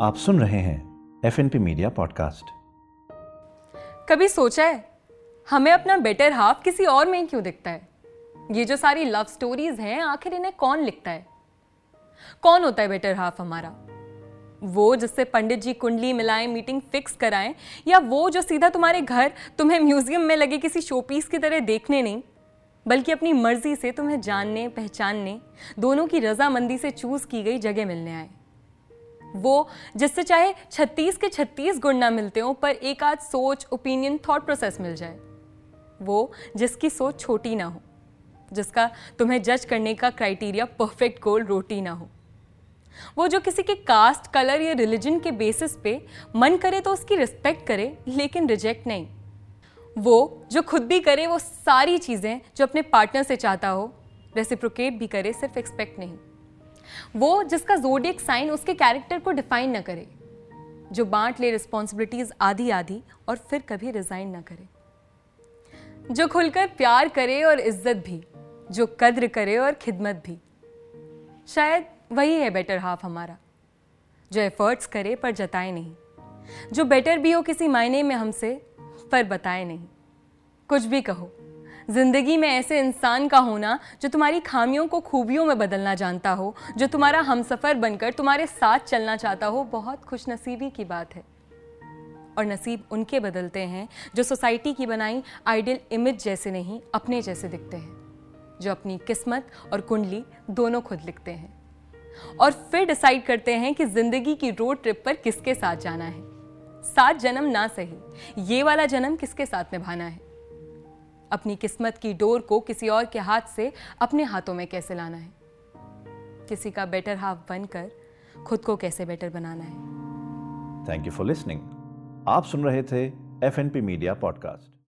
आप सुन रहे हैं F N P media podcast कभी सोचा है, हमें अपना बेटर हाफ़ किसी और में क्यों दिखता है? ये जो सारी लव स्टोरीज हैं, आखिर इन्हें कौन लिखता है? कौन होता है बेटर हाफ़ हमारा? वो जिससे पंडित जी कुंडली मिलाएँ मीटिंग फिक्स कराएँ, या वो जो सीधा तुम्हारे घर, तुम्हें म्यूज़ियम में लगे किसी शोपीस की तरह देखने नहीं, बल्कि अपनी मर्ज़ी से तुम्हें जानने, पहचानने, दोनों की रजामंदी से चूज़ की गई जगह मिलने आए। वो, जिससे चाहे 36 के 36 गुण ना मिलते हो, पर एक आध सोच ओपिनियन थॉट प्रोसेस मिल जाए। वो, जिसकी सोच छोटी ना हो, जिसका तुम्हें जज करने का क्राइटेरिया परफेक्ट गोल रोटी ना हो। वो जो किसी के कास्ट कलर या रिलीजन के बेसिस पे मन करे तो उसकी रिस्पेक्ट करे, लेकिन रिजेक्ट नहीं। वो, जो खुद भी करे, वो सारी चीज़ें, जो अपने पार्टनर से चाहता हो रेसिप्रोकेट भी करे, सिर्फ़ एक्सपेक्ट नहीं। वो जिसका जोडियक साइन उसके कैरेक्टर को डिफाइन ना करे, जो बांट ले रिस्पॉन्सिबिलिटीज आधी आधी और फिर कभी रिजाइन ना करे। जो खुलकर प्यार करे और इज़्ज़त भी, जो कद्र करे और खिदमत भी। शायद वही है बेटर हाफ़ हमारा, जो एफर्ट्स करे पर जताए नहीं, जो बेटर भी हो किसी मायने में हमसे पर बताए नहीं। कुछ भी कहो ज़िंदगी में ऐसे इंसान का होना जो तुम्हारी खामियों को खूबियों में बदलना जानता हो, जो तुम्हारा हमसफ़र बनकर तुम्हारे साथ चलना चाहता हो, बहुत खुशनसीबी की बात है। और नसीब उनके बदलते हैं, जो सोसाइटी की बनाई आइडियल इमेज जैसे नहीं, अपने जैसे दिखते हैं, जो अपनी किस्मत और कुंडली दोनों खुद लिखते हैं। और फिर डिसाइड करते हैं कि ज़िंदगी की रोड ट्रिप पर किसके साथ जाना है। सात जन्म ना सही, ये वाला जन्म किसके साथ निभाना है? अपनी किस्मत की डोर को किसी और के हाथ से अपने हाथों में कैसे लाना है? किसी का बेटर हाफ़ बनकर खुद को कैसे बेटर बनाना है? थैंक यू फॉर लिसनिंग आप सुन रहे थे एफएनपी मीडिया पॉडकास्ट